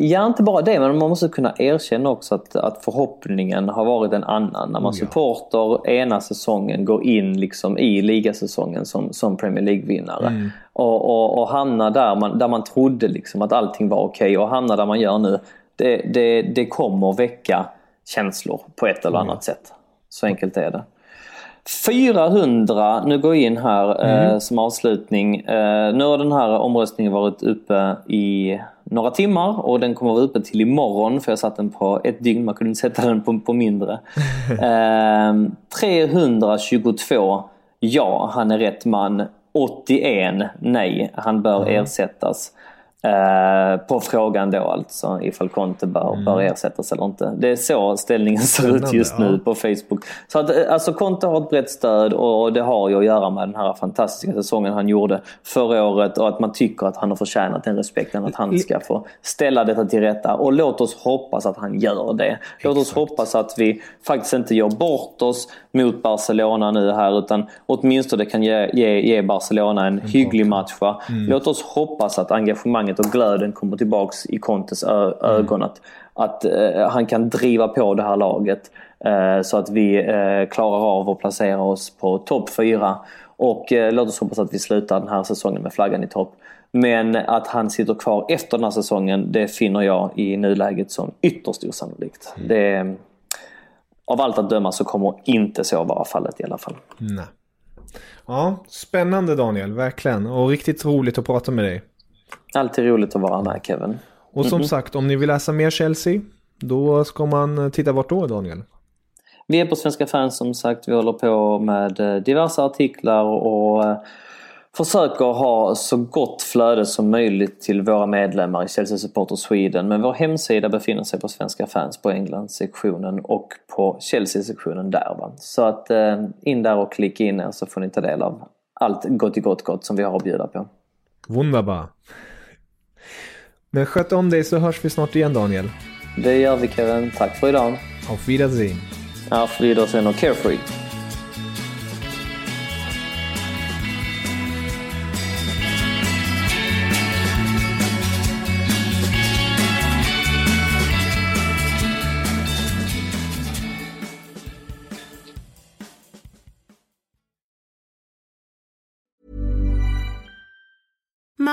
Speaker 2: Ja, inte bara det, men man måste kunna erkänna också att, att förhoppningen har varit en annan. När man oh, ja. supporter ena säsongen går in liksom i ligasäsongen som, som Premier League-vinnare. Mm. Och, och, och hamnar där man, där man trodde liksom att allting var okej okay, och hamnar där man gör nu. Det, det, det kommer väcka känslor på ett eller annat mm. sätt. Så enkelt är det. 400, nu går jag in här eh, mm. eh, som avslutning. Eh, nu har den här omröstningen varit uppe i några timmar och den kommer vara uppe till imorgon för jag satt den på ett dygn, man kunde inte sätta den på, på mindre. Eh, 322, ja han är rätt man. 81, nej han bör mm. ersättas. Eh, på frågan då alltså ifall Conte bör, mm. bör ersättas eller inte. Det är så ställningen ser ut just nu på Facebook. Så att, eh, alltså Conte har ett brett stöd och det har ju att göra med den här fantastiska säsongen han gjorde förra året och att man tycker att han har förtjänat den respekten att han ska få ställa detta till rätta. Och låt oss hoppas att han gör det. Låt oss hoppas att vi faktiskt inte gör bort oss mot Barcelona nu här utan åtminstone kan ge, ge, ge Barcelona en, en hygglig match. Mm. Låt oss hoppas att engagemanget och glöden kommer tillbaks i Contes ögon. Mm. Att, att uh, han kan driva på det här laget uh, så att vi uh, klarar av att placera oss på topp 4. Och låt oss hoppas att vi slutar den här säsongen med flaggan i topp. Men att han sitter kvar efter den här säsongen, det finner jag i nuläget som ytterst osannolikt. Mm. Det, av allt att döma så kommer inte så vara fallet i alla fall.
Speaker 1: Nej. Ja, spännande Daniel, verkligen. Och riktigt roligt att prata med dig.
Speaker 2: Alltid roligt att vara med Kevin.
Speaker 1: Och som mm -hmm. sagt, om ni vill läsa mer Chelsea, då ska man titta vart då Daniel?
Speaker 2: Vi är på Svenska fans som sagt. Vi håller på med eh, diverse artiklar och eh, försöker ha så gott flöde som möjligt till våra medlemmar i Chelsea Supporter Sweden. Men vår hemsida befinner sig på Svenska fans på England-sektionen och på Chelsea-sektionen där. Va? Så att eh, in där och klicka in er så får ni ta del av allt gott i gott gott som vi har att bjuda på.
Speaker 1: Wunderbar. Men sköt om dig så hörs vi snart igen Daniel.
Speaker 2: Det gör vi Kevin. Tack för idag.
Speaker 1: Auf Wiedersehen.
Speaker 2: Auf Wiedersehen och carefree.